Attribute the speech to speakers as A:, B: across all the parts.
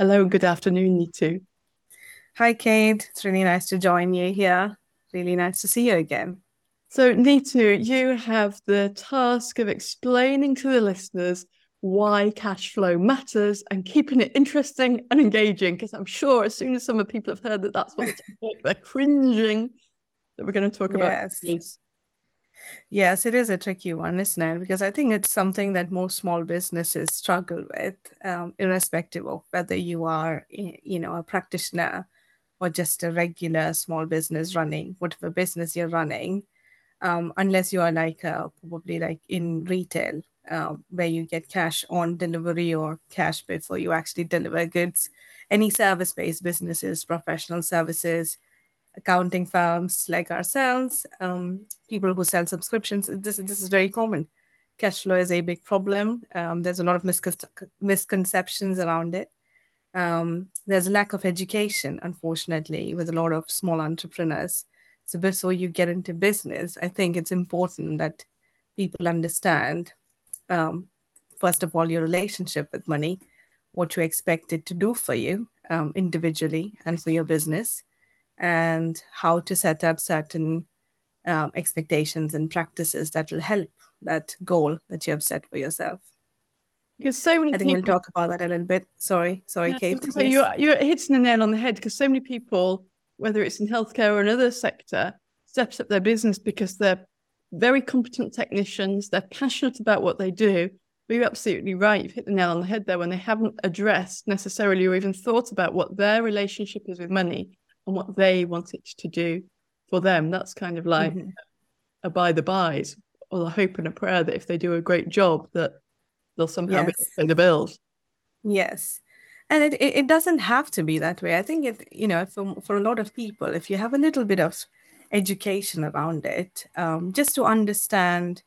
A: Hello and good afternoon, Neetu.
B: Hi, Kate. It's really nice to join you here. Really nice to see you again.
A: So, Neetu, you have the task of explaining to the listeners why cash flow matters and keeping it interesting and engaging. Because I'm sure as soon as some of people have heard that that's what they're cringing that we're going to talk about.
B: Yes. Yes, it is a tricky one, isn't it? Because I think it's something that most small businesses struggle with, um, irrespective of whether you are, you know, a practitioner or just a regular small business running whatever business you're running. Um, unless you are like uh, probably like in retail, uh, where you get cash on delivery or cash before you actually deliver goods. Any service-based businesses, professional services, accounting firms like ourselves, um, people who sell subscriptions. This this is very common. Cash flow is a big problem. Um, there's a lot of misconceptions around it. Um, there's a lack of education, unfortunately, with a lot of small entrepreneurs. So before you get into business, I think it's important that people understand, um, first of all, your relationship with money, what you expect it to do for you um, individually and for your business, and how to set up certain um, expectations and practices that will help that goal that you have set for yourself.
A: Because so many people
B: I think
A: people...
B: we'll talk about that a little bit. Sorry, sorry, Kate.
A: So you're, you're hitting the nail on the head because so many people, whether it's in healthcare or another sector, set up their business because they're very competent technicians, they're passionate about what they do. But you're absolutely right. You've hit the nail on the head there when they haven't addressed necessarily or even thought about what their relationship is with money and what they want it to do for them. That's kind of like mm-hmm. a by the bys or a hope and a prayer that if they do a great job, that they'll somehow yes. pay the bills.
B: Yes. And it, it, it doesn't have to be that way. I think it, you know, for, for a lot of people, if you have a little bit of education around it, um, just to understand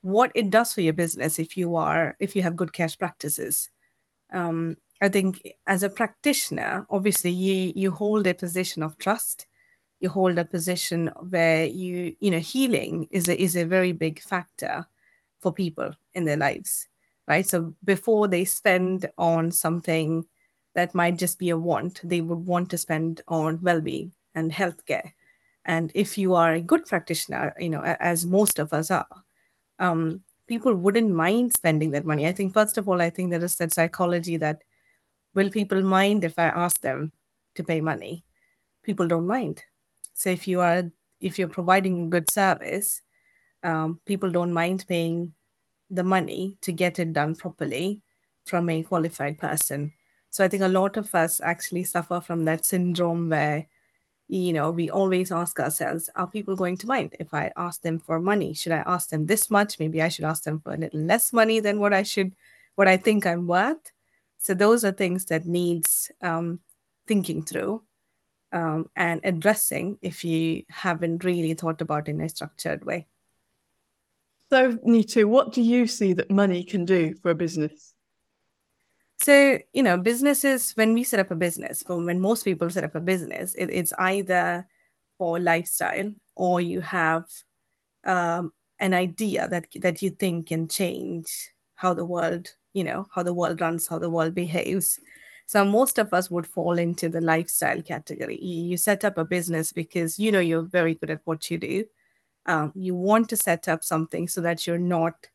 B: what it does for your business if you are, if you have good cash practices. Um, I think as a practitioner, obviously you you hold a position of trust. You hold a position where you you know healing is a is a very big factor for people in their lives, right? So before they spend on something that might just be a want, they would want to spend on well-being and healthcare. And if you are a good practitioner, you know, as most of us are, um, people wouldn't mind spending that money. I think first of all, I think there is that psychology that will people mind if I ask them to pay money? People don't mind. So if you are if you're providing good service, um, people don't mind paying the money to get it done properly from a qualified person. So I think a lot of us actually suffer from that syndrome where, you know, we always ask ourselves, are people going to mind if I ask them for money? Should I ask them this much? Maybe I should ask them for a little less money than what I should, what I think I'm worth. So those are things that needs um, thinking through um, and addressing if you haven't really thought about in a structured way.
A: So, Neetu, what do you see that money can do for a business?
B: So, you know, businesses, when we set up a business, when most people set up a business, it, it's either for lifestyle or you have um, an idea that, that you think can change how the world you know how the world runs how the world behaves. So most of us would fall into the lifestyle category. You set up a business because you know you're very good at what you do. Um, you want to set up something so that you're not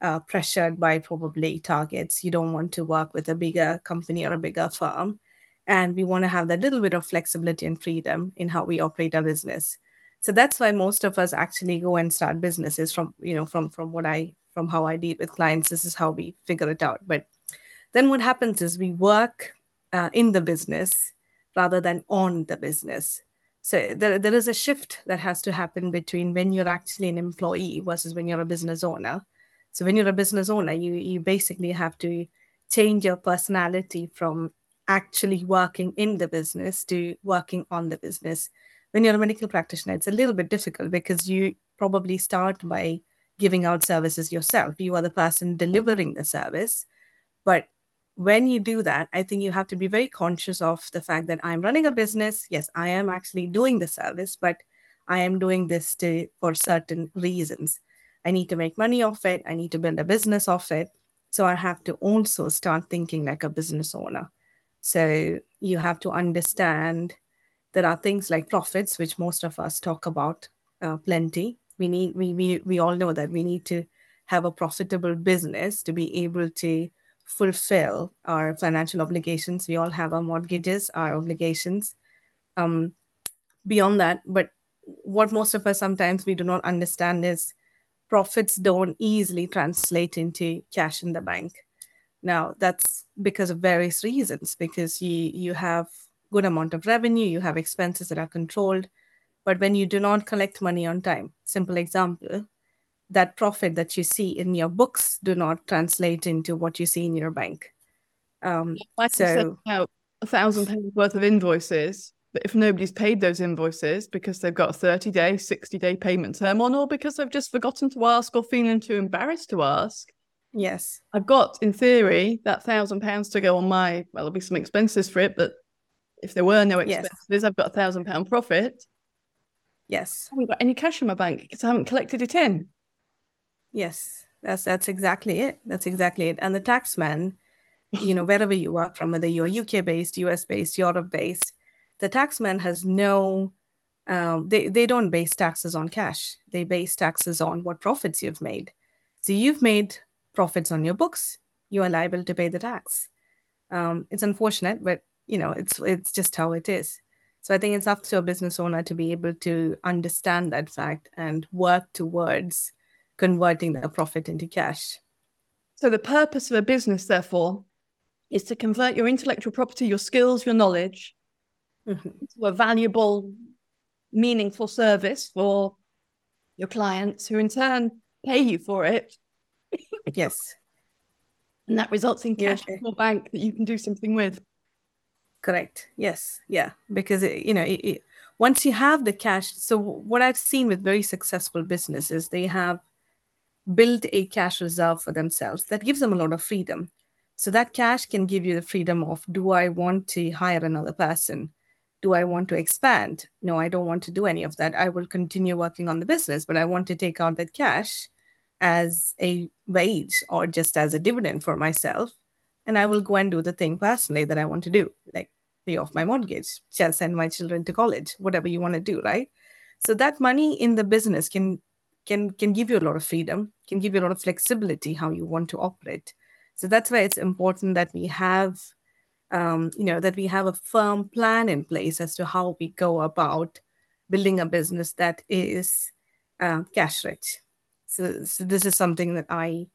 B: uh, pressured by probably targets. You don't want to work with a bigger company or a bigger firm. And we want to have that little bit of flexibility and freedom in how we operate our business. So that's why most of us actually go and start businesses from you know from from what i from how I deal with clients. This is how we figure it out. But then what happens is we work uh, in the business rather than on the business. So there, there is a shift that has to happen between when you're actually an employee versus when you're a business owner. So when you're a business owner, you you basically have to change your personality from actually working in the business to working on the business. When you're a medical practitioner, it's a little bit difficult because you probably start by giving out services yourself. You are the person delivering the service. But when you do that, I think you have to be very conscious of the fact that I'm running a business. Yes, I am actually doing the service, but I am doing this to, for certain reasons. I need to make money off it. I need to build a business off it. So I have to also start thinking like a business owner. So you have to understand there are things like profits, which most of us talk about uh, plenty. We need we, we we all know that we need to have a profitable business to be able to fulfill our financial obligations. We all have our mortgages, our obligations. Um, beyond that, but what most of us sometimes we do not understand is profits don't easily translate into cash in the bank. Now that's because of various reasons, because you you have good amount of revenue, you have expenses that are controlled, but when you do not collect money on time, simple example, that profit that you see in your books do not translate into what you see in your bank. Um,
A: like so, out a thousand pounds worth of invoices, but if nobody's paid those invoices because they've got a 30 day, 60 day payment term on, or because they've just forgotten to ask or feeling too embarrassed to ask.
B: Yes.
A: I've got, in theory, that thousand pounds to go on my, well, there'll be some expenses for it, but if there were no expenses, yes. I've got a thousand pound profit.
B: Yes.
A: I haven't got any cash in my bank because I haven't collected it in.
B: Yes, that's that's exactly it. That's exactly it. And the taxman, you know, wherever you work from, whether you're UK based, US based, Europe based, the taxman has no. Um, they they don't base taxes on cash. They base taxes on what profits you've made. So you've made profits on your books. You are liable to pay the tax. Um, it's unfortunate, but you know, it's it's just how it is. So I think it's up to a business owner to be able to understand that fact and work towards converting the profit into cash.
A: So, the purpose of a business, therefore, is to convert your intellectual property, your skills, your knowledge mm-hmm. into a valuable, meaningful service for your clients who in turn pay you for it.
B: yes.
A: And that results in cash in your bank that you can do something with.
B: Correct. Yes. Yeah. Because, it, you know, it, it, once you have the cash, so what I've seen with very successful businesses, they have built a cash reserve for themselves that gives them a lot of freedom so that cash can give you the freedom of do i want to hire another person do i want to expand no i don't want to do any of that i will continue working on the business but i want to take out that cash as a wage or just as a dividend for myself and i will go and do the thing personally that i want to do like pay off my mortgage just send my children to college whatever you want to do right? So that money in the business can can can give you a lot of freedom can give you a lot of flexibility how you want to operate. So that's why it's important that we have um, you know that we have a firm plan in place as to how we go about building a business that is uh, cash rich. So, so this is something that i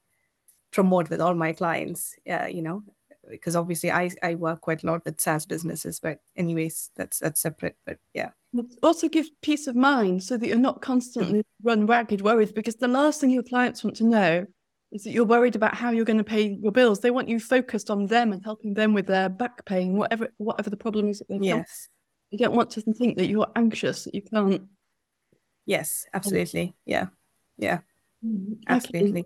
B: promote with all my clients uh, you know because obviously I, I work quite a lot with SaaS businesses, but anyways, that's that's separate. But yeah.
A: also give peace of mind so that you're not constantly mm. run ragged worried because the last thing your clients want to know is that you're worried about how you're going to pay your bills. They want you focused on them and helping them with their back pain, whatever whatever the problem is
B: yes.
A: You don't want to think that you're anxious that you can't.
B: Yes, absolutely. Yeah. Yeah. Mm, absolutely.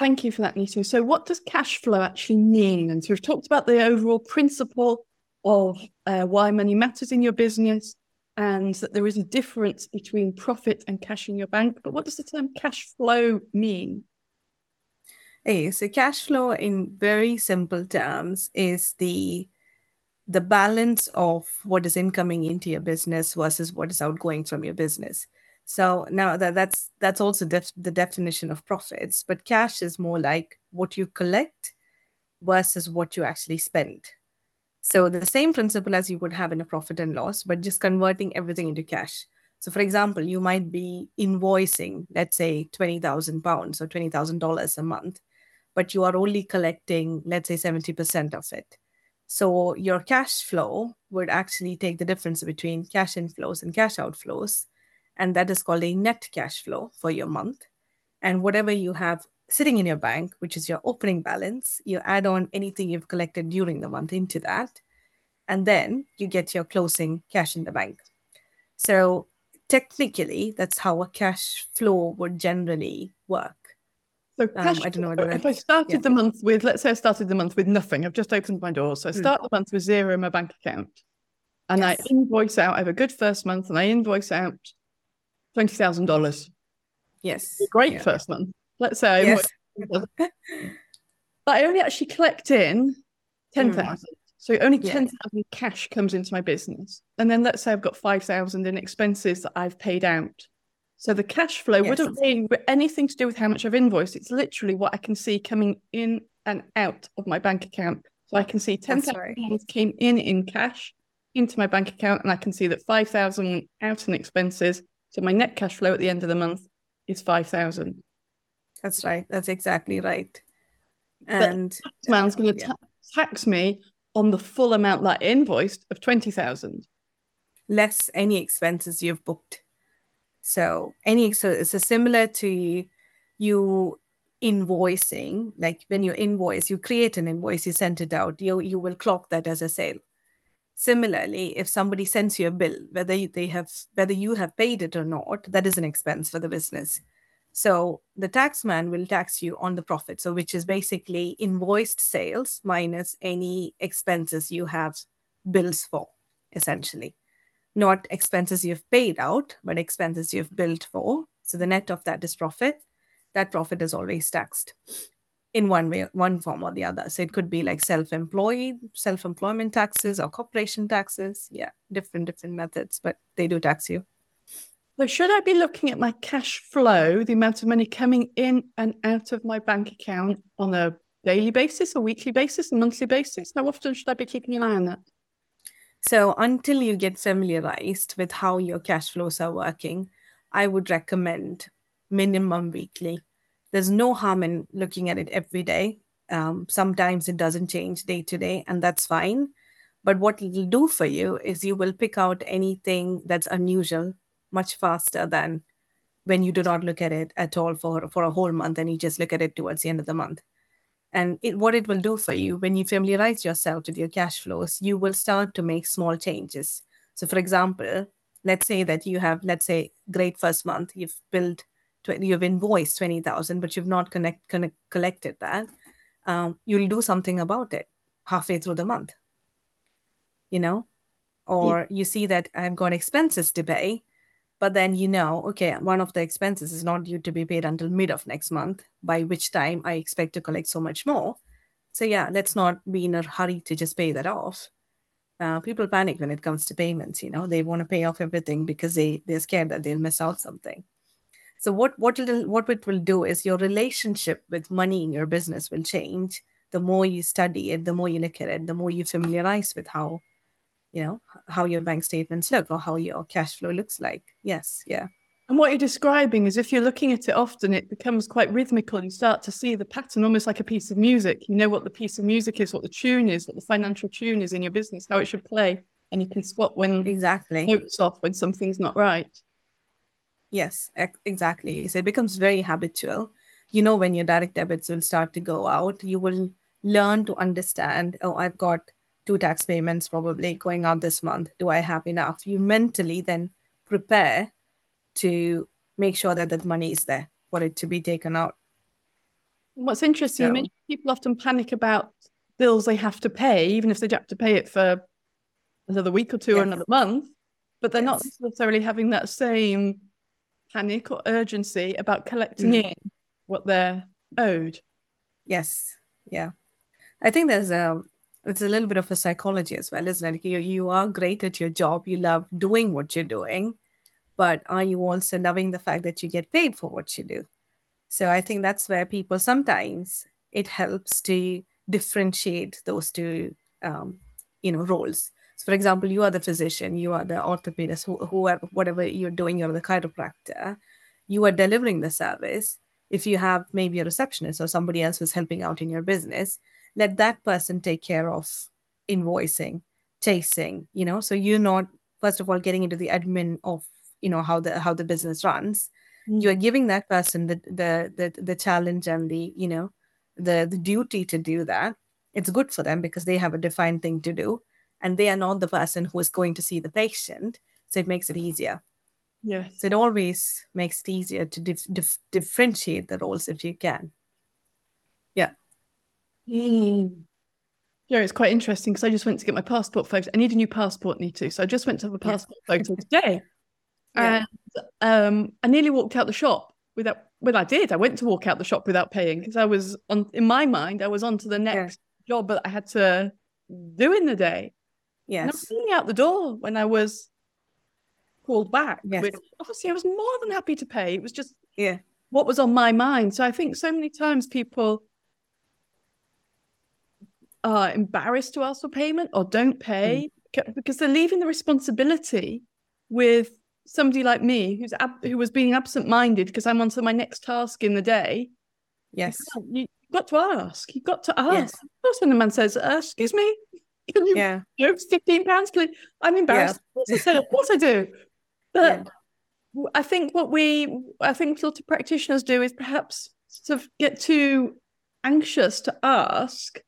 A: Thank you for that, Neetu. So, what does cash flow actually mean? And so, we've talked about the overall principle of uh, why money matters in your business and that there is a difference between profit and cash in your bank. But what does the term cash flow mean?
B: Hey, so cash flow in very simple terms is the the balance of what is incoming into your business versus what is outgoing from your business. So now that that's that's also def- the definition of profits, but cash is more like what you collect versus what you actually spend. So the same principle as you would have in a profit and loss, but just converting everything into cash. So for example, you might be invoicing, let's say twenty thousand pounds or twenty thousand dollars a month, but you are only collecting, let's say seventy percent of it. So your cash flow would actually take the difference between cash inflows and cash outflows and that is called a net cash flow for your month. And whatever you have sitting in your bank, which is your opening balance, you add on anything you've collected during the month into that. And then you get your closing cash in the bank. So technically, that's how a cash flow would generally work.
A: So cash, um, I don't know if I started yeah. the month with, let's say I started the month with nothing. I've just opened my door. So I hmm. start mm. the month with zero in my bank account. And yes. I invoice out, I have a good first month and I invoice out twenty thousand dollars.
B: Yes,
A: great yeah. first month. Let's say, yes. but I only actually collect in ten hmm. Mm. So only
B: Yeah.
A: 10,000 cash comes into my business. And then let's say I've got 5,000 in expenses that I've paid out. So the cash flow
B: Yes.
A: wouldn't be anything to do with how much I've invoiced. It's literally what I can see coming in and out of my bank account. So I can see 10,000
B: right.
A: pounds came in in cash into my bank account and I can see that 5,000 went out in expenses. So my net cash flow at the end of the month is 5,000.
B: That's right. That's exactly right.
A: But-
B: And
A: man's going to
B: Yeah.
A: tax me on the full amount that I invoiced of 20,000.
B: less any expenses you've booked. So any so it's a similar to you invoicing, like when you invoice, you create an invoice, you send it out, you you will clock that as a sale. Similarly, if somebody sends you a bill, whether they have whether you have paid it or not, that is an expense for the business. So the tax man will tax you on the profit. So which is basically invoiced sales minus any expenses you have bills for, essentially not expenses you've paid out, but expenses you've billed for. So the net of that is profit. That profit is always taxed in one way, one form or the other. So it could be like self-employed, self-employment taxes or corporation taxes. Yeah, different different methods, but they do tax you.
A: So should I be looking at my cash flow, the amount of money coming in and out of my bank account on a daily basis, a weekly basis, a monthly basis? How often should I be keeping an eye on that?
B: So until you get familiarized with how your cash flows are working, I would recommend minimum weekly. There's no harm in looking at it every day. Um, sometimes it doesn't change day to day, and that's fine. But what it'll do for you is you will pick out anything that's unusual much faster than when you do not look at it at all for, for a whole month and you just look at it towards the end of the month. And it, what it will do for you when you familiarize yourself with your cash flows, you will start to make small changes. So, for example, let's say that you have, let's say, great first month, you've tw- you've invoiced 20,000, but you've not connect, connect, collected that. Um, you'll do something about it halfway through the month, you know? Or you see that I've got expenses to pay, but then you know, okay, one of the expenses is not due to be paid until mid of next month, by which time I expect to collect so much more. So yeah, let's not be in a hurry to just pay that off. Uh, people panic when it comes to payments. You know, they want to pay off everything because they they're scared that they'll miss out something. So what what it'll, what it will do is your relationship with money in your business will change. The more you study it, the more you look at it, the more you familiarize with how, you know, how your bank statements look or how your cash flow looks like. Yes, yeah.
A: And what you're describing is if you're looking at it often, it becomes quite rhythmical. You start to see the pattern almost like a piece of music. You know what the piece of music is, what the tune is, what the financial tune is in your business, how it should play. And you can spot when
B: Exactly.
A: notes off when something's not right.
B: Yes, ex- exactly. So it becomes very habitual. You know, when your direct debits will start to go out, you will learn to understand, oh, I've got two tax payments probably going out this month. Do I have enough? You mentally then prepare to make sure that that money is there for it to be taken out.
A: What's interesting,
B: So-
A: people often panic about bills they have to pay, even if they have to pay it for another week or two or another month, but they're not necessarily having that same panic or urgency about collecting
B: Mm.
A: in what they're owed.
B: Yes. Yeah. I think there's a it's a little bit of a psychology as well, isn't it? You you are great at your job. You love doing what you're doing, but are you also loving the fact that you get paid for what you do? So I think that's where people sometimes it helps to differentiate those two um, you know roles. So for example, you are the physician, you are the orthopedist, who, whoever whatever you're doing, you're the chiropractor, you are delivering the service if you have maybe a receptionist or somebody else who's helping out in your business, let that person take care of invoicing, chasing, you know. So you're not, first of all, getting into the admin of, you know, how the how the business runs.
A: Mm.
B: You're giving that person the the the, the challenge and the, you know, the the duty to do that. It's good for them because they have a defined thing to do. And they are not the person who is going to see the patient. So it makes it easier.
A: Yes.
B: So it always makes it easier to dif- dif- differentiate the roles if you can.
A: Mm. Yeah, it's quite interesting because I just went to get my passport photo. I need a new passport, Neetu. So I just went to have a
B: Yeah.
A: passport photo today.
B: Yeah.
A: And um, I nearly walked out the shop without, well, I did. I went to walk out the shop without paying because I was on, in my mind, I was on to the next job, that I had to do in the day.
B: Yes.
A: And I was really out the door when I was called back.
B: Yes.
A: Which obviously I was more than happy to pay. It was just
B: Yeah.
A: what was on my mind. So I think so many times people are embarrassed to ask for payment or don't pay ca- because they're leaving the responsibility with somebody like me who's ab- who was being absent-minded because I'm on to my next task in the day.
B: Yes.
A: You- You've got to ask. You've got to ask.
B: Yes.
A: Of course, when the man says, uh, "Excuse me, can you
B: Yeah.
A: you fifteen pounds, please?" I'm embarrassed. Of course I said, "Of course I do," but I think what we, I think a lot of practitioners do is perhaps sort of get too anxious to ask,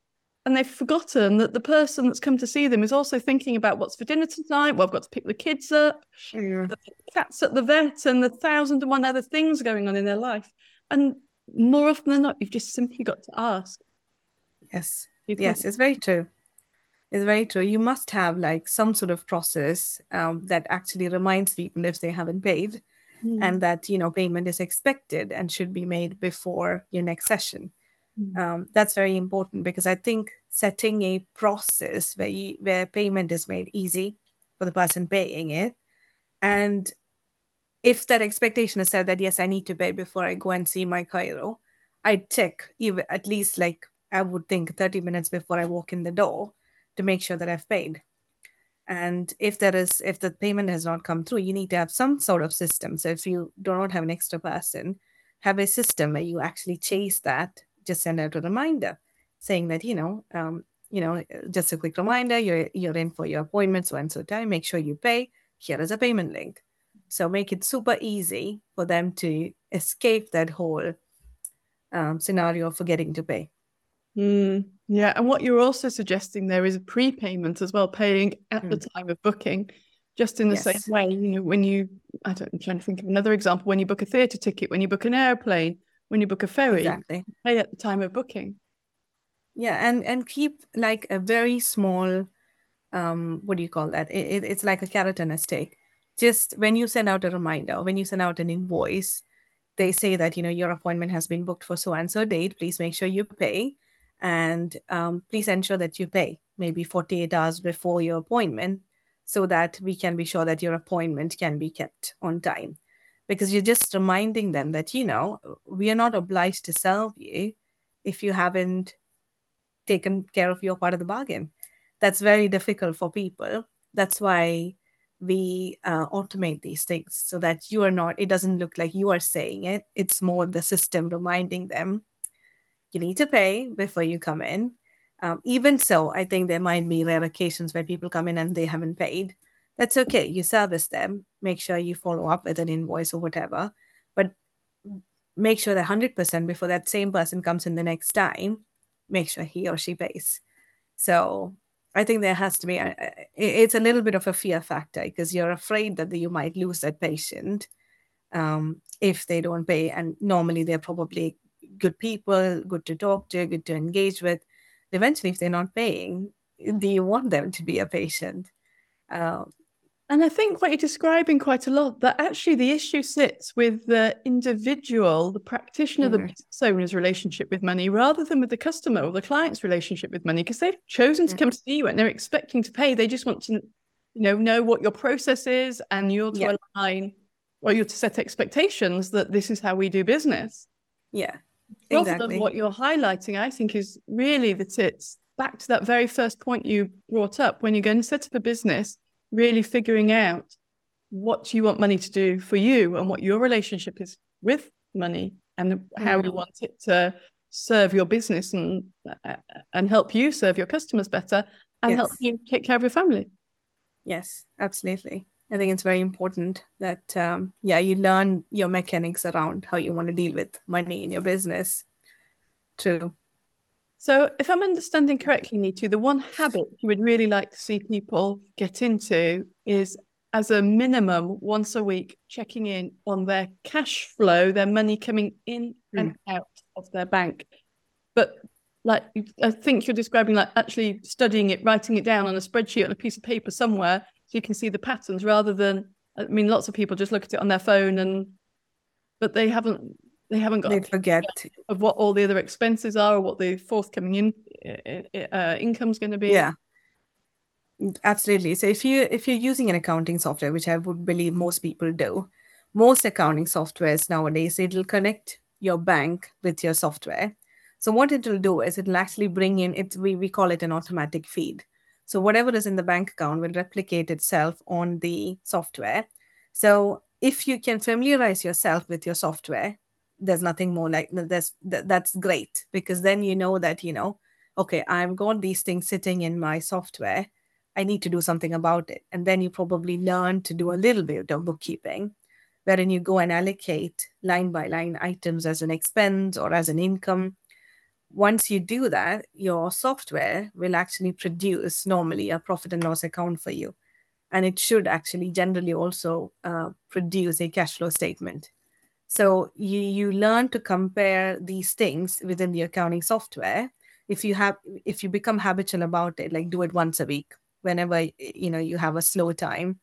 A: and they've forgotten that the person that's come to see them is also thinking about what's for dinner tonight. Well, I've got to pick the kids up,
B: Sure.
A: the cats at the vet, and the thousand and one other things going on in their life. And more often than not, you've just simply got to ask.
B: Yes. Yes, it's very true. It's very true. You must have like some sort of process um, that actually reminds people if they haven't paid
A: Mm.
B: and that you know payment is expected and should be made before your next session.
A: Mm.
B: Um, that's very important because I think setting a process where you, where payment is made easy for the person paying it, and if that expectation is set that yes, I need to pay before I go and see my chiro, I check even at least like I would think 30 minutes before I walk in the door to make sure that I've paid. And if there is, if the payment has not come through, you need to have some sort of system. So if you do not have an extra person, have a system where you actually chase that. Just send out a reminder saying that you know, um, you know, just a quick reminder. You're you're in for your appointment so and so time. Make sure you pay. Here is a payment link. So make it super easy for them to escape that whole um, scenario of forgetting to pay.
A: Mm, yeah, and what you're also suggesting there is a prepayment as well, paying at the time of booking, just in the same way. You know, when you, I don't, I'm trying to think of another example. When you book a theatre ticket, when you book an airplane, when you book a ferry,
B: Exactly.
A: pay at the time of booking.
B: Yeah, and and keep like a very small, um, what do you call that? It, it, it's like a carrot and a stick. Just when you send out a reminder, when you send out an invoice, they say that you know your appointment has been booked for so and so date. Please make sure you pay, and um, please ensure that you pay maybe 48 hours before your appointment, so that we can be sure that your appointment can be kept on time. Because you're just reminding them that you know we are not obliged to serve you if you haven't taken care of your part of the bargain. That's very difficult for people. That's why we uh, automate these things so that you are not, it doesn't look like you are saying it. It's more the system reminding them you need to pay before you come in. Um, even so, I think there might be rare occasions where people come in and they haven't paid. That's okay. You service them. Make sure you follow up with an invoice or whatever. But make sure that 100% before that same person comes in the next time, make sure he or she pays. So I think there has to be, a- it's a little bit of a fear factor because you're afraid that you might lose that patient um, if they don't pay. And normally they're probably good people, good to talk to, good to engage with. Eventually, if they're not paying, do you want them to be a patient? Um,
A: And I think what you're describing quite a lot, that actually the issue sits with the individual, the practitioner, the
B: Mhm.
A: business owner's relationship with money rather than with the customer or the client's relationship with money because they've chosen to
B: Mm.
A: come to see you and they're expecting to pay. They just want to, you know, know what your process is and you're to
B: Yeah.
A: align or you're to set expectations that this is how we do business.
B: yeah,
A: Rather
B: exactly.
A: than what you're highlighting, I think is really that it's back to that very first point you brought up when you're going to set up a business, really figuring out what you want money to do for you and what your relationship is with money and how you
B: Mhm.
A: want it to serve your business and uh, and help you serve your customers better and help you take care of your family.
B: Yes, absolutely. I think it's very important that um, yeah, you learn your mechanics around how you want to deal with money in your business. True.
A: So, if I'm understanding correctly, Neetu, the one habit you would really like to see people get into is, as a minimum, once a week, checking in on their cash flow, their money coming in and out of their bank. But, like, I think you're describing, like, actually studying it, writing it down on a spreadsheet on a piece of paper somewhere so you can see the patterns rather than, I mean, lots of people just look at it on their phone and, but they haven't. They haven't got
B: They forget.
A: of what all the other expenses are or what the forthcoming in, uh, income's going to be.
B: Yeah. Absolutely. So if you if you're using an accounting software, which I would believe most people do, most accounting softwares nowadays it'll connect your bank with your software. So what it will do is it'll actually bring in it. We we call it an automatic feed. So whatever is in the bank account will replicate itself on the software. So if you can familiarize yourself with your software, there's nothing more like that's that's great because then you know that you know okay i've got these things sitting in my software. I need to do something about it. And then you probably learn to do a little bit of bookkeeping wherein you go and allocate line by line items as an expense or as an income once you do that your software will actually produce normally a profit and loss account for you and it should actually generally also uh, produce a cash flow statement so you, you learn to compare these things within the accounting software. If you have if you become habitual about it, like do it once a week, whenever you know you have a slow time.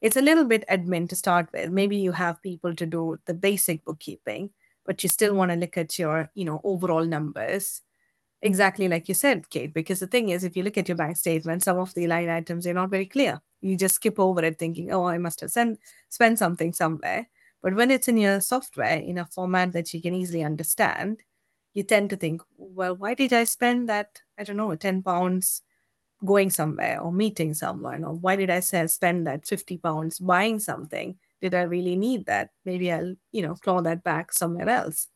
B: It's a little bit admin to start with. Maybe you have people to do the basic bookkeeping, but you still want to look at your, you know, overall numbers exactly like you said, Kate, because the thing is, if you look at your bank statement, some of the line items are not very clear. You just skip over it thinking, oh, I must have sent, spent something somewhere. But when it's in your software in a format that you can easily understand, you tend to think, well, why did I spend that, I don't know, 10 pounds going somewhere or meeting someone? Or why did I spend that 50 pounds buying something? Did I really need that? Maybe I'll, you know, claw that back somewhere else.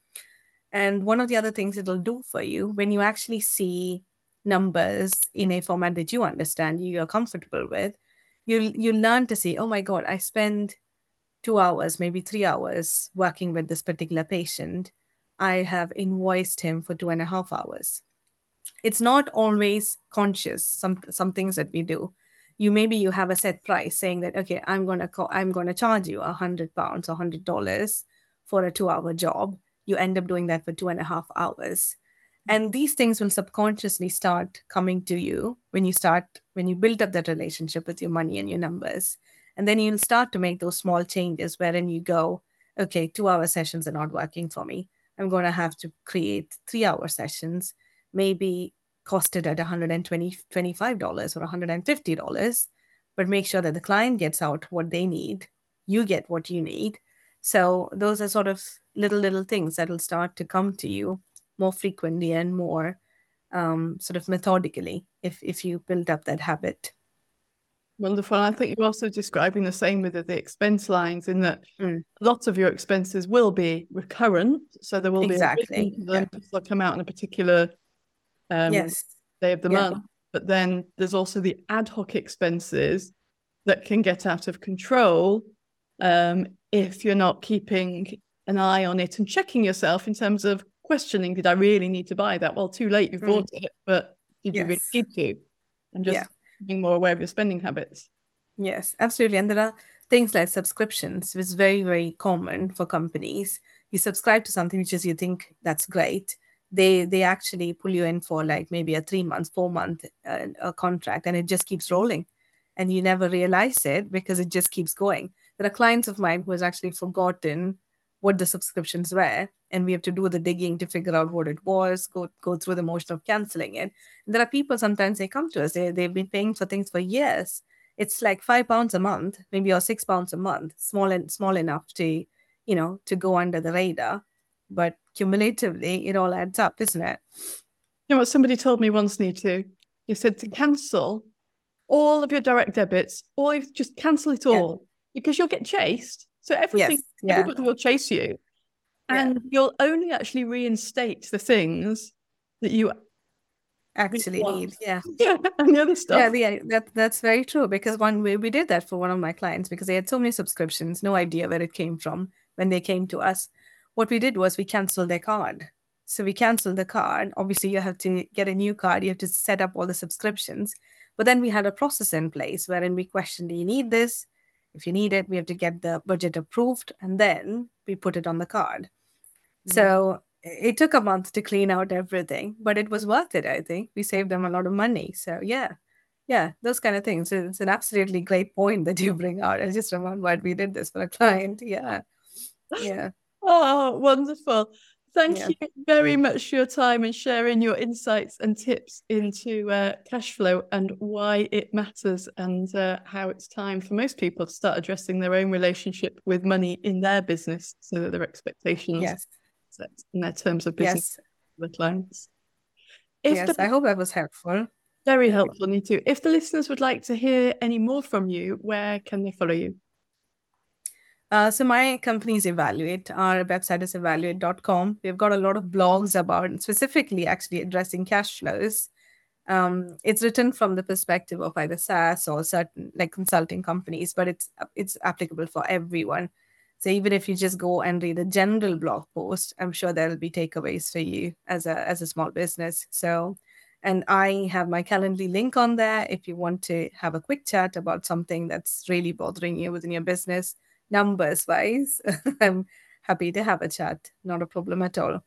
B: And one of the other things it'll do for you when you actually see numbers in a format that you understand, you're comfortable with, you you learn to see, oh my God, I spend two hours, maybe three hours working with this particular patient, I have invoiced him for two and a half hours. It's not always conscious, some some things that we do. You maybe you have a set price saying that, okay, I'm gonna call, I'm gonna charge you a hundred pounds or hundred dollars for a two-hour job. You end up doing that for two and a half hours. And these things will subconsciously start coming to you when you start, when you build up that relationship with your money and your numbers and then you'll start to make those small changes wherein you go, okay, two hour sessions are not working for me. I'm going to have to create three hour sessions, maybe costed at $120, $25 or $150, but make sure that the client gets out what they need, you get what you need. So those are sort of little, little things that will start to come to you more frequently and more um, sort of methodically if, if you build up that habit.
A: Wonderful. I think you're also describing the same with the expense lines in that mm. lots of your expenses will be recurrent. So there will
B: exactly.
A: be them yeah. come out on a particular um, yes. day of the yeah. month. But then there's also the ad hoc expenses that can get out of control um, if you're not keeping an eye on it and checking yourself in terms of questioning, did I really need to buy that? Well, too late, you mm. bought it, but did yes. you really need to? And just yeah being more aware of your spending habits.
B: Yes, absolutely. And there are things like subscriptions, which is very, very common for companies. You subscribe to something which is you think that's great. They they actually pull you in for like maybe a three month, four month uh, a contract, and it just keeps rolling, and you never realize it because it just keeps going. There are clients of mine who has actually forgotten what the subscriptions were and we have to do the digging to figure out what it was go go through the motion of canceling it. And there are people sometimes they come to us they, they've been paying for things for years. It's like five pounds a month maybe or six pounds a month small and small enough to you know to go under the radar. But cumulatively it all adds up isn't it
A: you know what somebody told me once Neetu he said to cancel all of your direct debits or just cancel it all yeah. because you'll get chased so everything yes. yeah. everybody will chase you and yeah. you'll only actually reinstate the things that you
B: actually need. Yeah.
A: and the other stuff.
B: Yeah, yeah, that, that's very true. Because one way we did that for one of my clients because they had so many subscriptions, no idea where it came from when they came to us. What we did was we canceled their card. So we canceled the card. Obviously, you have to get a new card, you have to set up all the subscriptions. But then we had a process in place wherein we questioned, do you need this? If you need it, we have to get the budget approved and then we put it on the card. Mm-hmm. So it took a month to clean out everything, but it was worth it, I think. We saved them a lot of money. So yeah, yeah, those kind of things. It's an absolutely great point that you bring out. I just remember why we did this for a client. Yeah. Yeah.
A: Oh, wonderful. Thank yeah. you very much for your time and sharing your insights and tips into uh, cash flow and why it matters and uh, how it's time for most people to start addressing their own relationship with money in their business so that their expectations
B: yes.
A: set in their terms of business yes. with clients.
B: If yes, the... I hope that was helpful.
A: Very helpful, Neetu. If the listeners would like to hear any more from you, where can they follow you?
B: Uh, so my company is Evaluate. Our website is evaluate.com. We've got a lot of blogs about specifically actually addressing cash flows. Um, it's written from the perspective of either SaaS or certain like consulting companies, but it's it's applicable for everyone. So even if you just go and read a general blog post, I'm sure there'll be takeaways for you as a as a small business. So and I have my Calendly link on there if you want to have a quick chat about something that's really bothering you within your business numbers wise, I'm happy to have a chat. Not a problem at all.